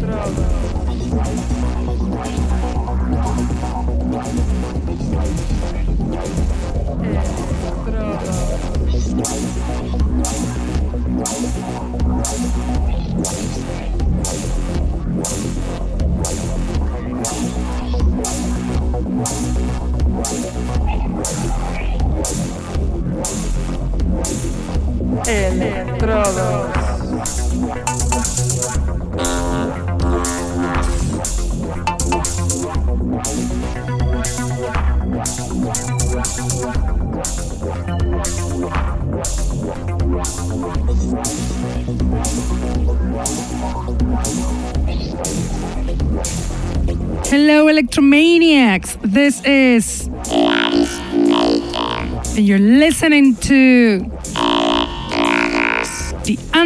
Bravo. Hello, Electromaniacs. This is. And you're listening to.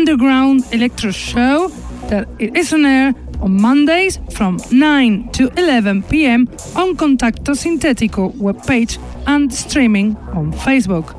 Underground Electro Show that it is on air on Mondays from 9 to 11 p.m. on Contacto Sintético webpage and streaming on Facebook.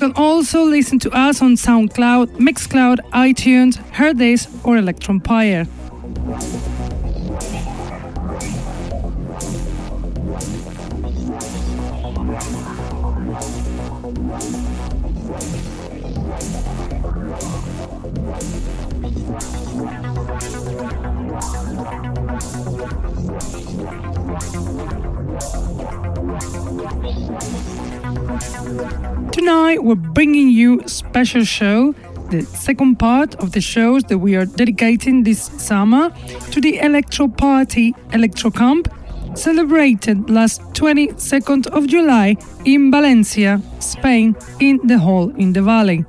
Can also listen to us on SoundCloud, Mixcloud, iTunes, Herdays, or Electronpire. Special show, the second part of the shows that we are dedicating this summer to the Electro Party Electro Camp celebrated last 22nd of July in Valencia, Spain, in the hall in the valley.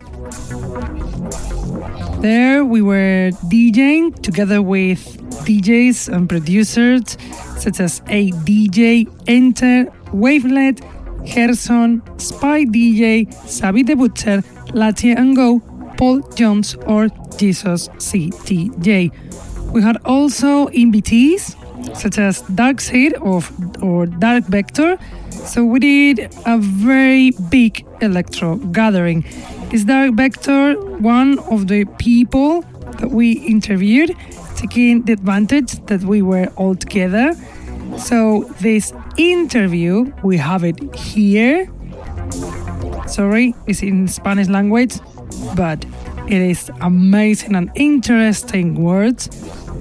There we were DJing together with DJs and producers such as A DJ, Enter, Wavelet, Gerson, Spy DJ, Sabi the Butcher, Latia and Go, Paul Jones, or Jesus CTJ. We had also invitees such as Dark Seed of, or Dark Vector. So we did a very big electro gathering. Is Dark Vector one of the people that we interviewed, taking the advantage that we were all together? So this interview, we have it here. Sorry, it's in Spanish language, but it is amazing and interesting words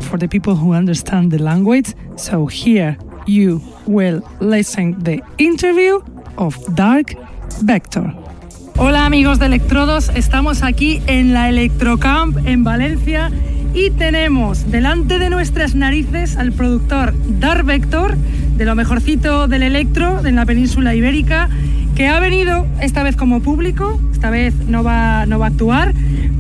for the people who understand the language. So here you will listen the interview of Dark Vector. Hola amigos de Electrodos, estamos aquí en la Electrocamp en Valencia y tenemos delante de nuestras narices al productor Dark Vector de lo mejorcito del electro en la península ibérica que ha venido esta vez como público, esta vez no va, no va a actuar,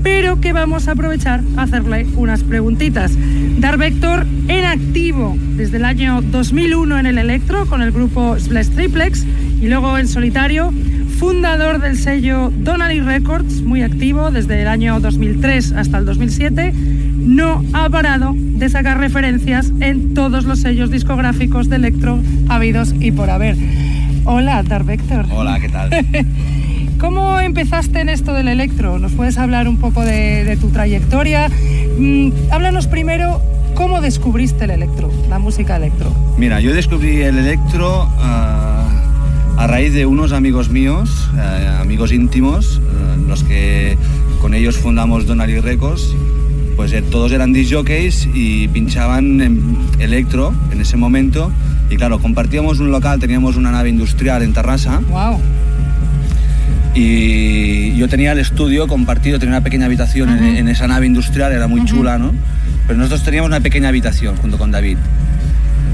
pero que vamos a aprovechar a hacerle unas preguntitas. Dar Vector en activo desde el año 2001 en el electro con el grupo Splash Triplex y luego en solitario, fundador del sello Donnelly Records, muy activo desde el año 2003 hasta el 2007, no ha parado de sacar referencias en todos los sellos discográficos de electro habidos y por haber. Hola, Dar Vector. Hola, ¿qué tal? ¿Cómo empezaste en esto del electro? ¿Nos puedes hablar un poco de, de tu trayectoria? Mm, háblanos primero ¿Cómo descubriste el electro, la música electro? Mira, yo descubrí el electro ah, a raíz de unos amigos míos, eh, amigos íntimos, eh, los que con ellos fundamos Donary Records. Pues eh, todos eran disc jockeys y pinchaban en electro en ese momento. Y claro, compartíamos un local, teníamos una nave industrial en Tarrasa. Wow. Y yo tenía el estudio compartido, tenía una pequeña habitación en, esa nave industrial, era muy chula, ¿no? Pero nosotros teníamos una pequeña habitación junto con David.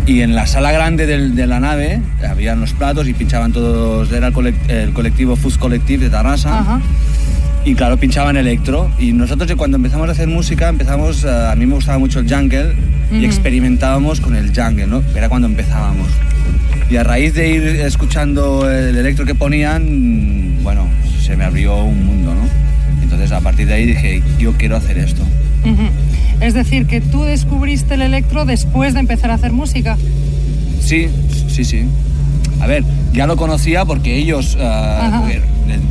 Y en la sala grande del- de la nave habían los platos y pinchaban todos, era el, colec- el colectivo Fuzz Collective de Tarrasa. Ajá. Y claro, pinchaban electro. Y nosotros cuando empezamos a hacer música, empezamos, eh, a mí me gustaba mucho el jungle y experimentábamos con el jungle, ¿no? Era cuando empezábamos. Y a raíz de ir escuchando el electro que ponían, bueno, se me abrió un mundo, ¿no? Entonces a partir de ahí dije, yo quiero hacer esto. Es decir, que tú descubriste el electro después de empezar a hacer música. Sí, sí, sí. A ver, ya lo conocía porque ellos, de-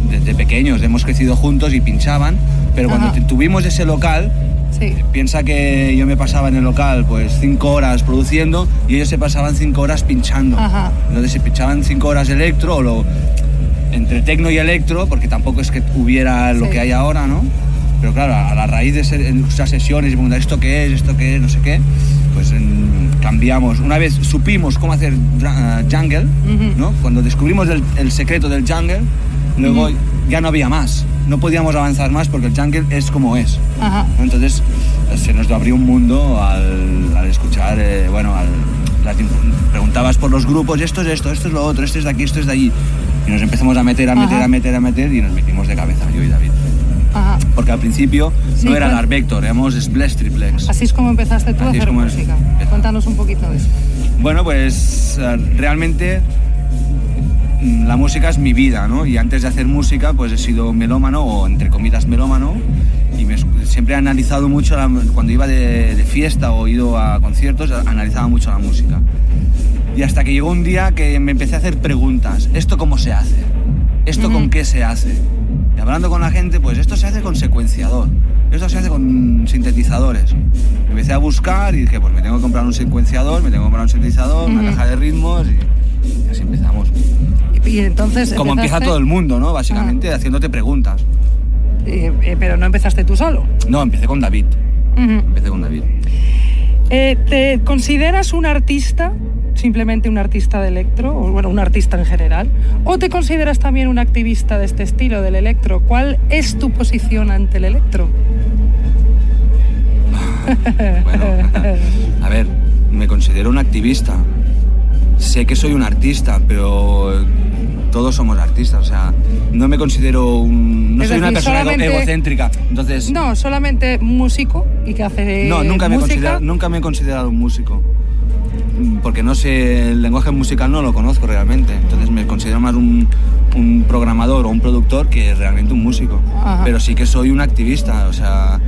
desde pequeños, hemos crecido juntos y pinchaban, pero cuando Ajá. tuvimos ese local, Sí. Piensa que yo me pasaba en el local pues cinco horas produciendo y ellos se pasaban cinco horas pinchando. Ajá. Entonces se pinchaban cinco horas electro o lo, entre tecno y electro, porque tampoco es que hubiera lo Sí. que hay ahora, ¿no? Pero claro, a la raíz de esas sesiones y preguntar esto qué es, esto qué es, no sé qué, pues en- cambiamos. Una vez supimos cómo hacer eh, jungle. ¿no? Cuando descubrimos el, el secreto del jungle, luego ya no había más. No podíamos avanzar más porque el jungle es como es. Ajá. Entonces se nos abrió un mundo al, al escuchar, eh, bueno, al, las preguntabas por los grupos, esto es esto, esto es lo otro, esto es de aquí, esto es de allí. Y nos empezamos a meter, a meter, Ajá. a meter, a meter y nos metimos de cabeza, yo y David. Ajá. Porque al principio Sí, no era Dark Vector, éramos Splash Triplex. Así es como empezaste tú a Así es hacer como es. música. Cuéntanos un poquito de eso. Bueno, pues eh, realmente la música es mi vida, ¿no? Y antes de hacer música, pues he sido melómano, o entre comillas melómano, y me siempre he analizado mucho, la- cuando iba de, de fiesta o ido a conciertos, analizaba mucho la música. Y hasta que llegó un día que me empecé a hacer preguntas, ¿esto cómo se hace? ¿Esto Ujú. con qué se hace? Y hablando con la gente, pues esto se hace con secuenciador, esto se hace con sintetizadores. Empecé a buscar y dije, pues me tengo que comprar un secuenciador, me tengo que comprar un sintetizador, Ujú. una caja de ritmos y así empezamos. Y, entonces. Como empieza todo el mundo, ¿no? Básicamente haciéndote preguntas. Eh, eh, pero no empezaste tú solo. No, empecé con David. Empecé con David. Eh, ¿Te consideras un artista, simplemente un artista de electro, o bueno, un artista en general? ¿O te consideras también un activista de este estilo, del electro? ¿Cuál es tu posición ante el electro? Bueno, a ver, me considero un activista. Sé que soy un artista, pero todos somos artistas. O sea, no me considero un. No Es soy una persona egocéntrica. Entonces. No, solamente músico y que hace No, nunca me, he música. considerado, nunca me he considerado un músico. Mm, Porque no sé, el lenguaje musical no lo conozco realmente. Entonces me considero más un, un programador o un productor que realmente un músico. Ajá. Pero sí que soy un activista, o sea.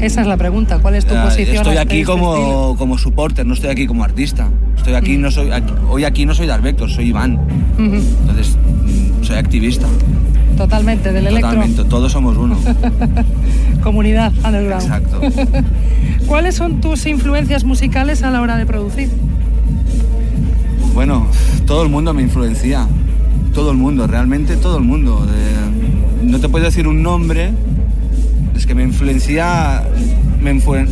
Esa es la pregunta, ¿cuál es tu eh, posición? Estoy aquí este como, como supporter, no estoy aquí como artista. Estoy aquí, Mm. no soy, aquí- hoy aquí no soy Dark Vector, soy Iván. Entonces, mm, soy activista. Totalmente, del electro. Totalmente, todos somos uno. Comunidad underground. Exacto. ¿Cuáles son tus influencias musicales a la hora de producir? Bueno, todo el mundo me influencia. Todo el mundo, realmente todo el mundo. De- no te puedo decir un nombre. Es que me influencia. Me influ-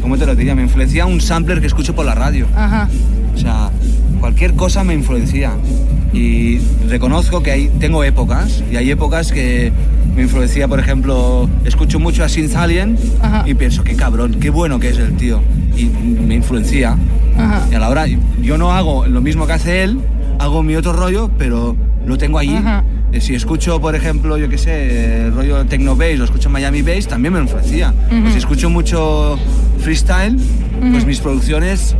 ¿Cómo te lo diría? Me influencia un sampler que escucho por la radio. Ajá. O sea, cualquier cosa me influencia. Y reconozco que hay, tengo épocas. Y hay épocas que me influencia, por ejemplo, escucho mucho a Synth Alien Ajá. y pienso, qué cabrón, qué bueno que es el tío. Y me influencia. Ajá. Y a la hora, yo no hago lo mismo que hace él, hago mi otro rollo, pero lo tengo allí. Ajá. Eh, Si escucho, por ejemplo, yo qué sé, el rollo Techno Bass o escucho Miami Bass, también me influencia. O si escucho mucho freestyle, pues mis producciones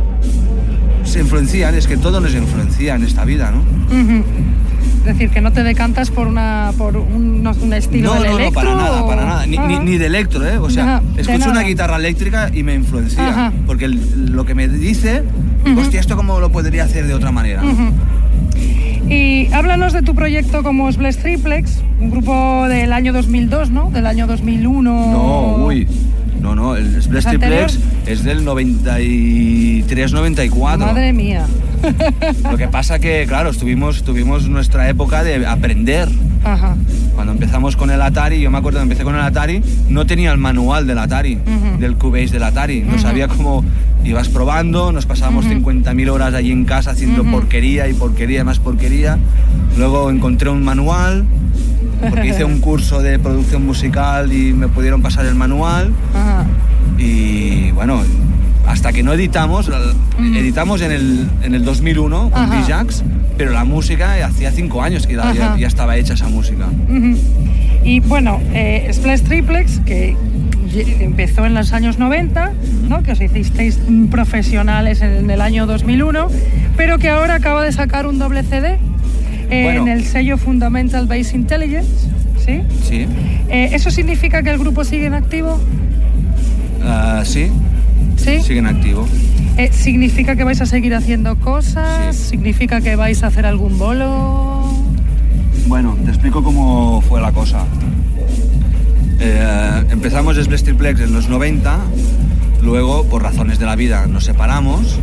se influencian, es que todo nos influencia en esta vida, ¿no? Es decir, que no te decantas por una por un, no- un estilo No, del no, no, electro. para nada, o- para nada. Ni, ni, Ajá. ni de electro, ¿eh? O sea, escucho una guitarra eléctrica y me influencia. Ajá. Porque el- lo que me dice, hostia, ¿esto cómo lo podría hacer de otra manera? Y háblanos de tu proyecto como Splash Triplex, un grupo del año 2002, ¿no? Del año 2001. No, uy. No, no, el anterior? Triplex es del 93-94. Madre mía. Lo que pasa que, claro, estuvimos, tuvimos nuestra época de aprender. Ajá. Cuando empezamos con el Atari, yo me acuerdo que empecé con el Atari, no tenía el manual del Atari, del Cubase del Atari. No Ujú. sabía cómo ibas probando, nos pasábamos Ujú. 50.000 horas allí en casa haciendo porquería y porquería y más porquería. Luego encontré un manual, porque hice un curso de producción musical y me pudieron pasar el manual. Y bueno, hasta que no editamos, editamos en el, en el 2001 con. Djax, pero la música hacía cinco años que ya, ya estaba hecha esa música. Y bueno, eh, Splash Triplex, que empezó en los años 90, ¿no? que os hicisteis profesionales en el año 2001, pero que ahora acaba de sacar un doble CD eh, Bueno. en el sello Fundamental Base Intelligence. ¿sí? Sí, Eh, ¿Eso significa que el grupo sigue en activo? Ah, sí, ¿Sí? sigue en activo. Eh, ¿Significa que vais a seguir haciendo cosas? Sí. ¿Significa que vais a hacer algún bolo? Bueno, te explico cómo fue la cosa. Eh, empezamos Splash Triplex en los 90, luego por razones de la vida nos separamos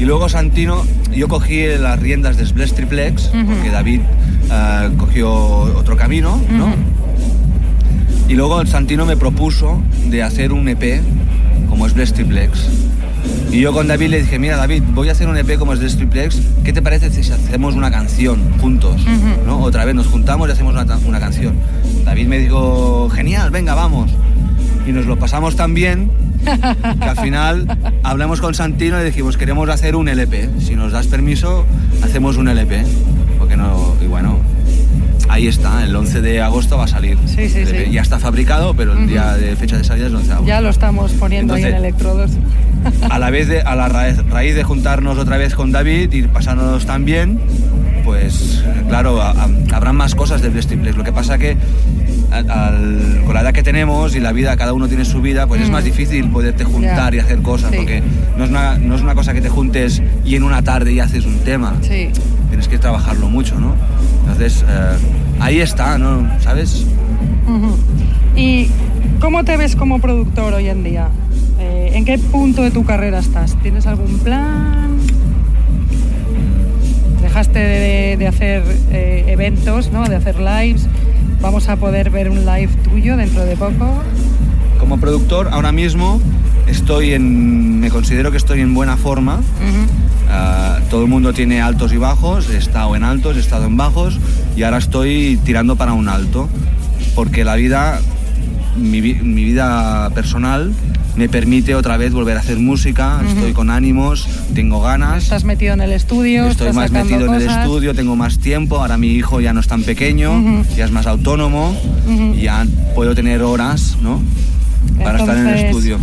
y luego Santino, yo cogí las riendas de Splash Triplex porque David eh, cogió otro camino, ¿no? Y luego Santino me propuso de hacer un EP como Splash Triplex. Y yo con David le dije, mira David, voy a hacer un EP como Splash Triplex, ¿qué te parece si hacemos una canción juntos? ¿no? Otra vez nos juntamos y hacemos una, canción. David me dijo, genial, venga, vamos. Y nos lo pasamos tan bien que al final hablamos con Santino y dijimos, queremos hacer un LP. Si nos das permiso, hacemos un LP. Porque no, y bueno, ahí está, el 11 de agosto va a salir. Sí, sí, LP. sí. Ya está fabricado, pero el día de fecha de salida es el 11 de agosto. Ya lo estamos poniendo ahí en Entonces- electrodos. A la vez de, a la raíz, raíz de juntarnos otra vez con David y pasándonos tan bien, pues claro, a- a- habrán más cosas de Blast Triplex. Lo que pasa que al- con la edad que tenemos y la vida, cada uno tiene su vida, pues es Mm. más difícil poderte juntar y hacer cosas, Sí. porque no es, una, no es una cosa que te juntes y en una tarde y haces un tema. Sí. Tienes que trabajarlo mucho, ¿no? Entonces, eh, ahí está, ¿no? ¿Sabes? ¿Y cómo te ves como productor hoy en día? Eh, ¿En qué punto de tu carrera estás? ¿Tienes algún plan? Dejaste de, de hacer eh, eventos, ¿no? de hacer lives. Vamos a poder ver un live tuyo dentro de poco. Como productor, ahora mismo estoy en. Me considero que estoy en buena forma. Ah, todo el mundo tiene altos y bajos, he estado en altos, he estado en bajos y ahora estoy tirando para un alto. Porque la vida, mi, vi- mi vida personal, me permite otra vez volver a hacer música, estoy con ánimos, tengo ganas. Estás metido en el estudio, Estoy estás más metido en el estudio, tengo más tiempo, ahora mi hijo ya no es tan pequeño, ya es más autónomo, y ya puedo tener horas, ¿no? Para estar en el estudio.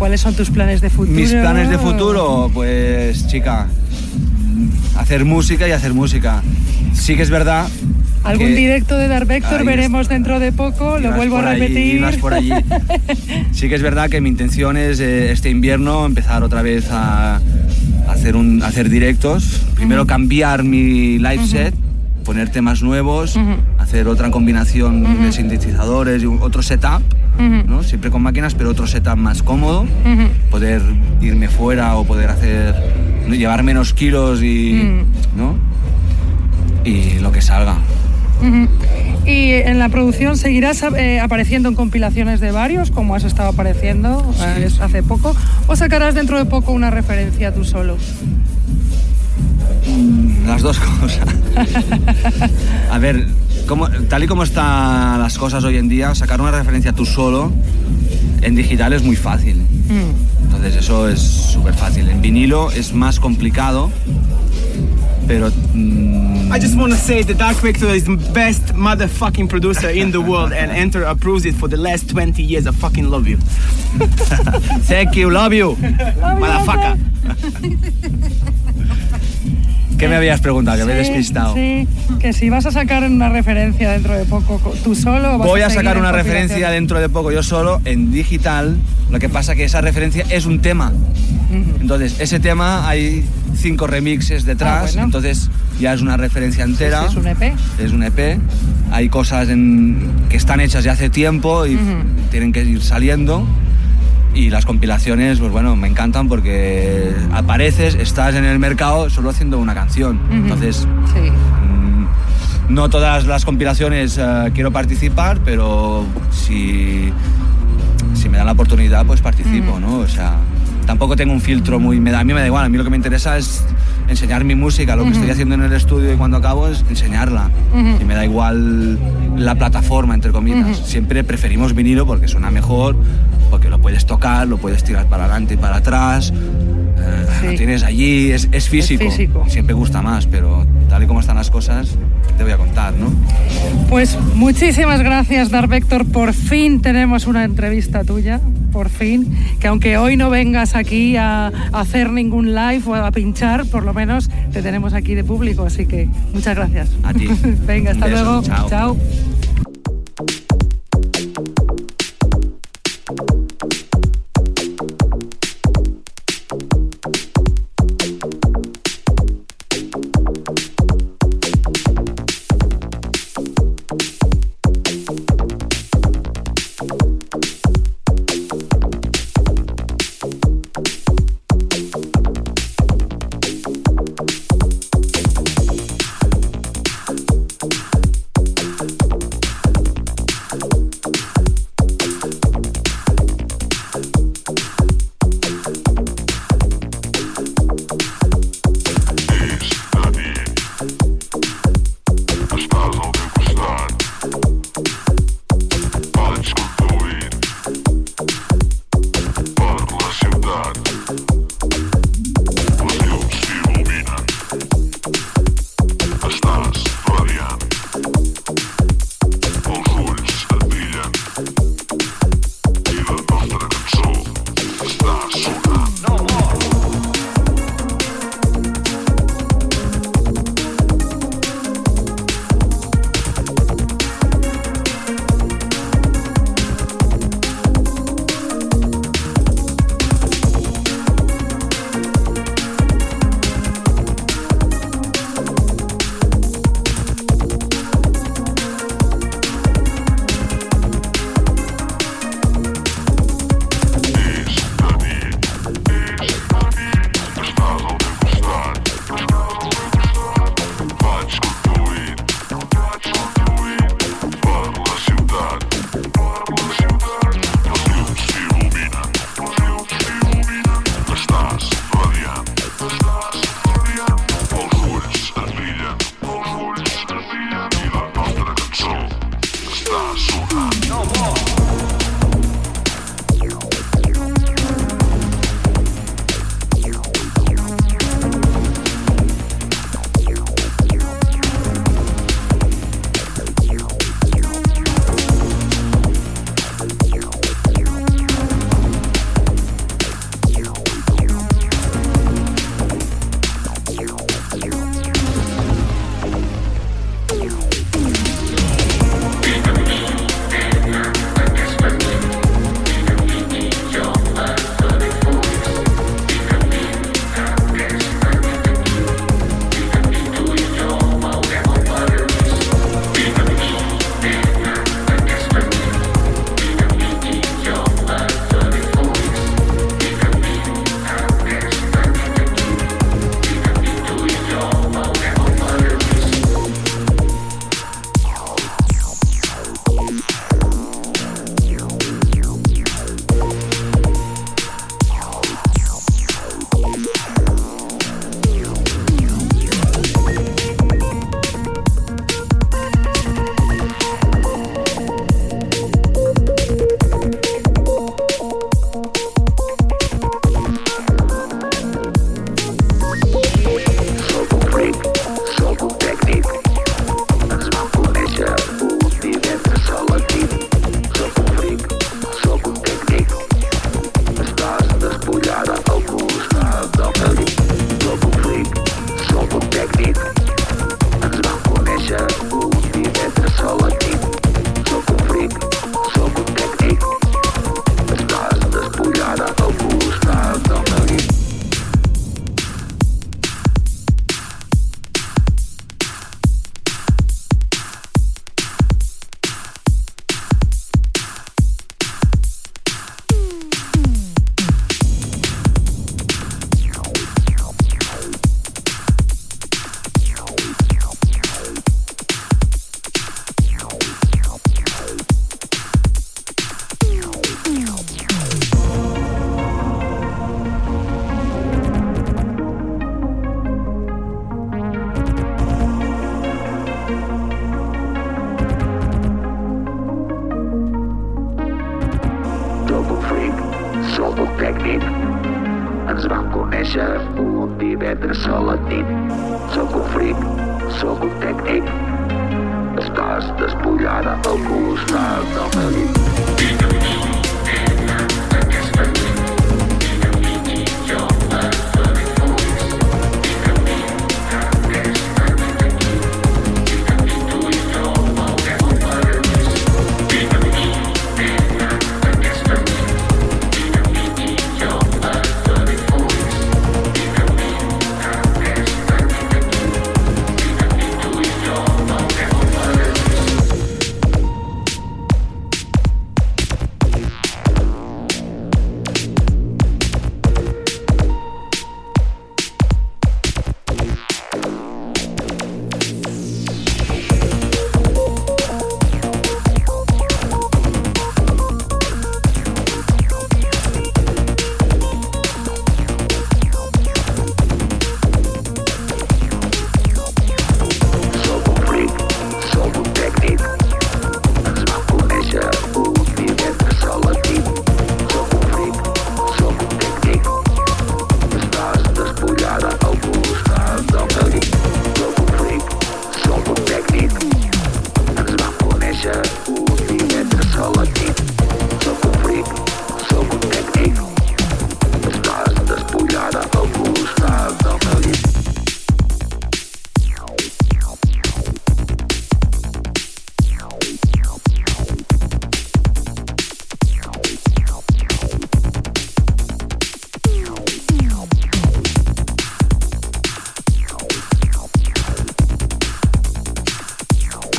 ¿Cuáles son tus planes de futuro? Mis planes de futuro, pues chica, hacer música y hacer música. Sí que es verdad. Algún que- directo de Dark Vector Ahí veremos está. dentro de poco, lo vuelvo a allí, repetir. ibas por allí. Sí que es verdad que mi intención es eh, este invierno empezar otra vez a, hacer, un, a hacer directos. Primero cambiar mi live set, poner temas nuevos, hacer otra combinación de sintetizadores y un- otro setup, Siempre con máquinas, pero otro setup más cómodo. Poder irme fuera o poder hacer llevar menos kilos y, Mm. ¿no? y lo que salga. Y en la producción seguirás eh, apareciendo en compilaciones de varios, como has estado apareciendo eh, hace poco, o sacarás dentro de poco una referencia tú solo. Las dos cosas. A ver, como- tal y como están las cosas hoy en día, sacar una referencia tú solo en digital es muy fácil. Mm. Entonces eso es súper fácil. En vinilo es más complicado, pero... mm, I just want to say that Dark Vector is the best motherfucking producer in the world, and Enter approves it for the last 20 years. I fucking love you. Thank you, love you. Motherfucker. ¿Qué me habías preguntado? Que me he despistado. Sí, que si vas a sacar una referencia dentro de poco co- tú solo. o vas Voy a sacar una referencia dentro de poco yo solo en digital. Lo que pasa que esa referencia es un tema. Entonces, ese tema hay cinco remixes detrás, Ah, bueno. entonces ya es una referencia entera. Sí, es un EP. Es un EP. Hay cosas en- que están hechas ya hace tiempo y tienen que ir saliendo. Y las compilaciones, pues bueno, me encantan porque apareces, estás en el mercado solo haciendo una canción. Entonces, Sí. mm, no todas las compilaciones eh, quiero participar, pero si, si me dan la oportunidad, pues participo. ¿no? O sea, tampoco tengo un filtro muy... me da- a mí me da igual, a mí lo que me interesa es enseñar mi música, lo que estoy haciendo en el estudio y cuando acabo es enseñarla. Y me da igual la plataforma, entre comillas. Siempre preferimos vinilo porque suena mejor, porque lo puedes tocar, lo puedes tirar para adelante y para atrás. eh, Sí. Lo tienes allí, es, es físico. físico. Siempre gusta más, pero tal y como están las cosas, ¿qué te voy a contar, ¿no? Pues muchísimas gracias, Dar Vector. Por fin tenemos una entrevista tuya, por fin. Que aunque hoy no vengas aquí a, a hacer ningún live o a pinchar, por lo menos te tenemos aquí de público. Así que muchas gracias. A ti. Venga, hasta beso, luego. chao. chao.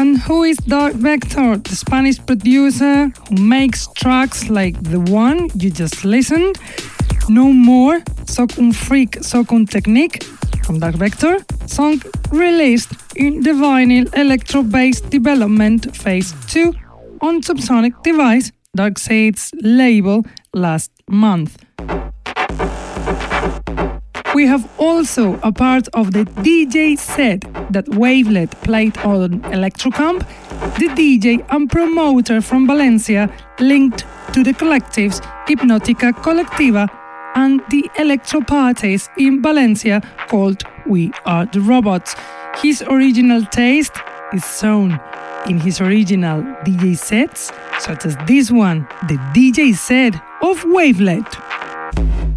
And who is Dark Vector, the Spanish producer who makes tracks like the one you just listened? No More, Soc un Freak, Soc un Technique from Dark Vector, song released in the vinyl electro bass development phase 2 on Subsonic Device, Darkseid's label, last month. We have also a part of the DJ set that Wavelet played on Electrocamp, the DJ and promoter from Valencia linked to the collectives Hypnotica Collectiva and the electro parties in Valencia called We Are the Robots. His original taste is shown in his original DJ sets, such as this one, the DJ set of Wavelet.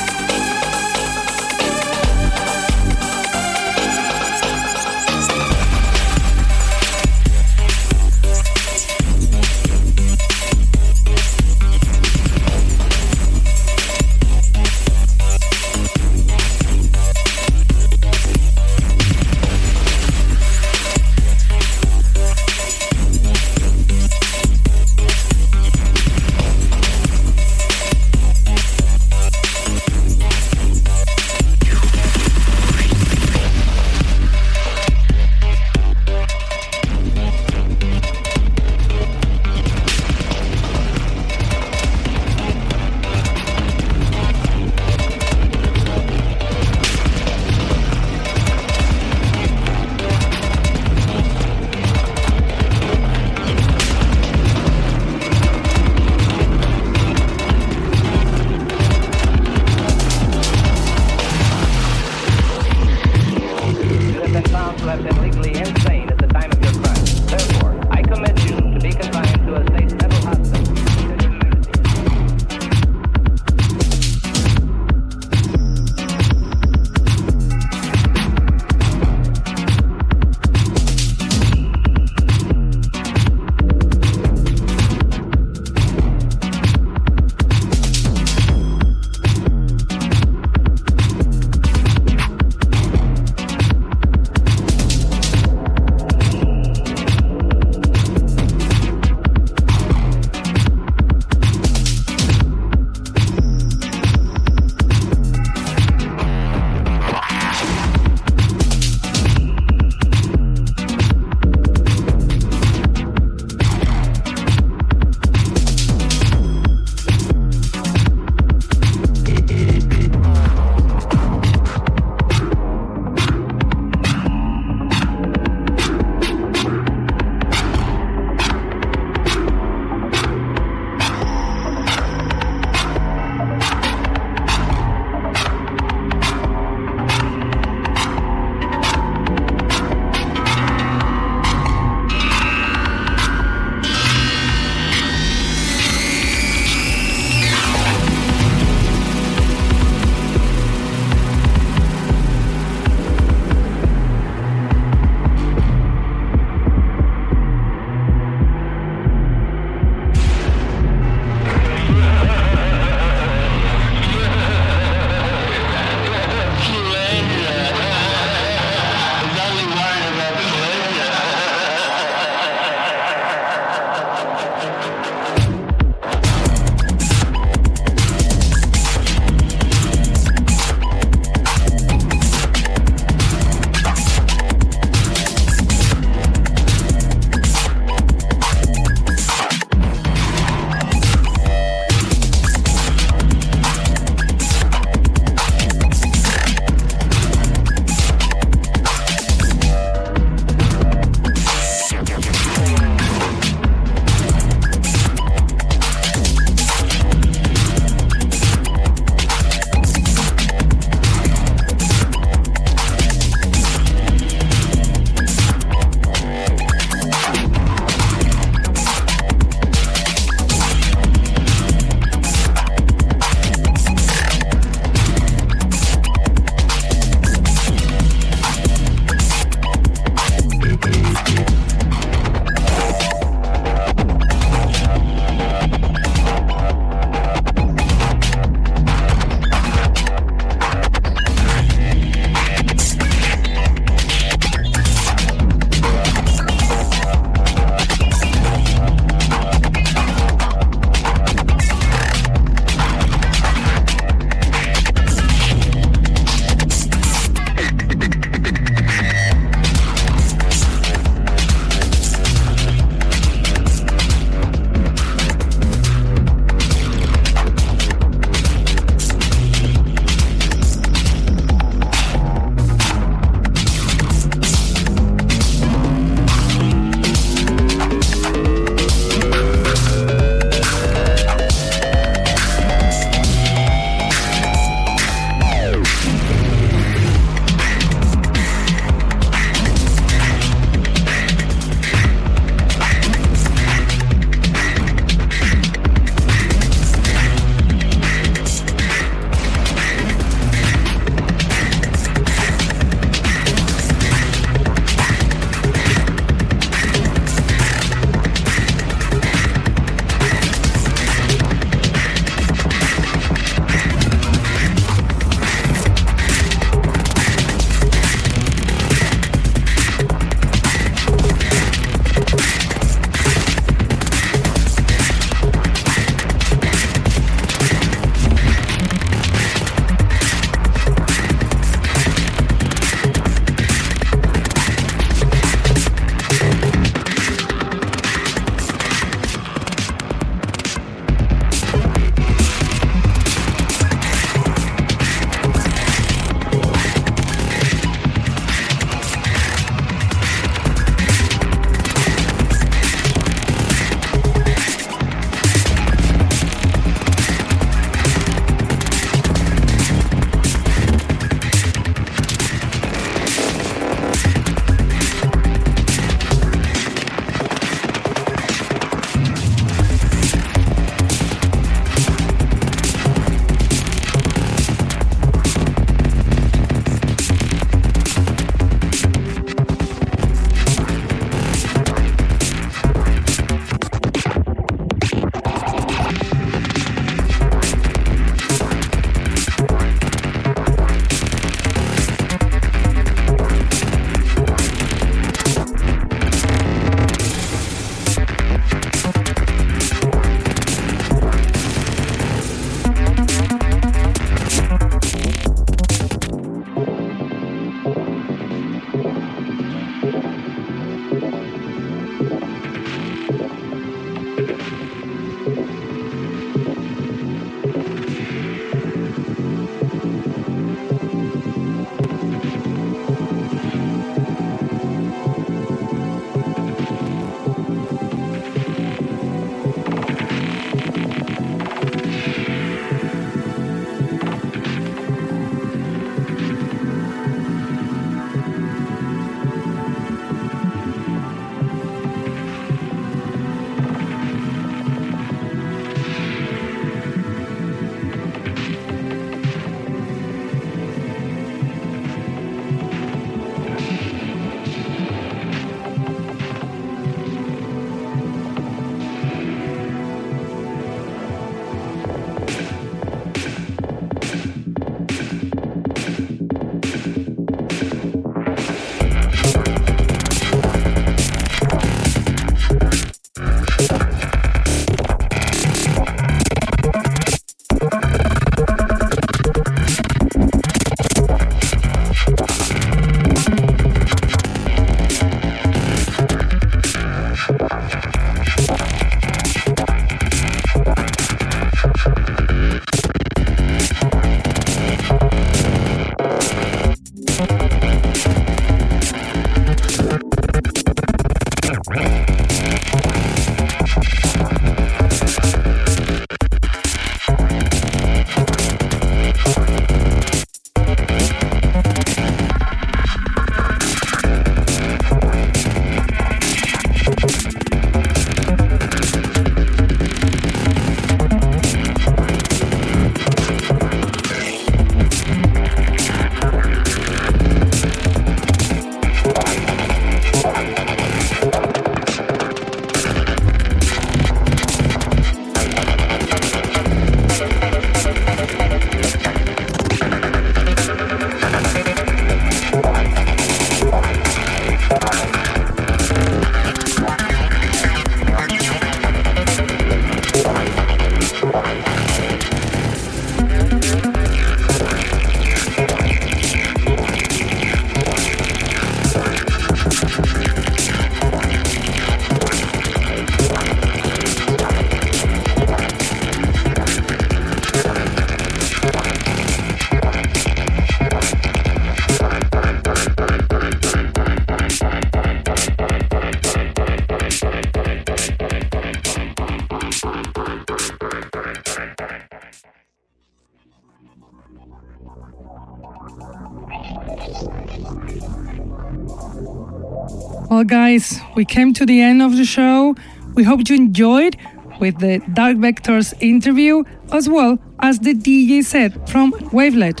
Well, guys, we came to the end of the show. We hope you enjoyed with the Dark Vectors interview as well as the DJ set from Wavelet,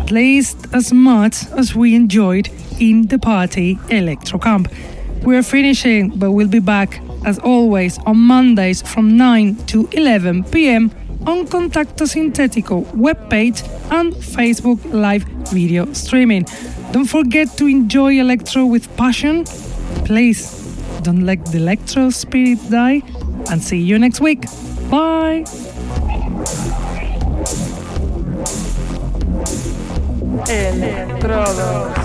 at least as much as we enjoyed in the party Electro Camp. We're finishing, but we'll be back as always on Mondays from 9 to 11 pm on Contacto Sintetico webpage and Facebook live video streaming. Don't forget to enjoy electro with passion. Please don't let the electro spirit die. And see you next week. Bye! Electrodo.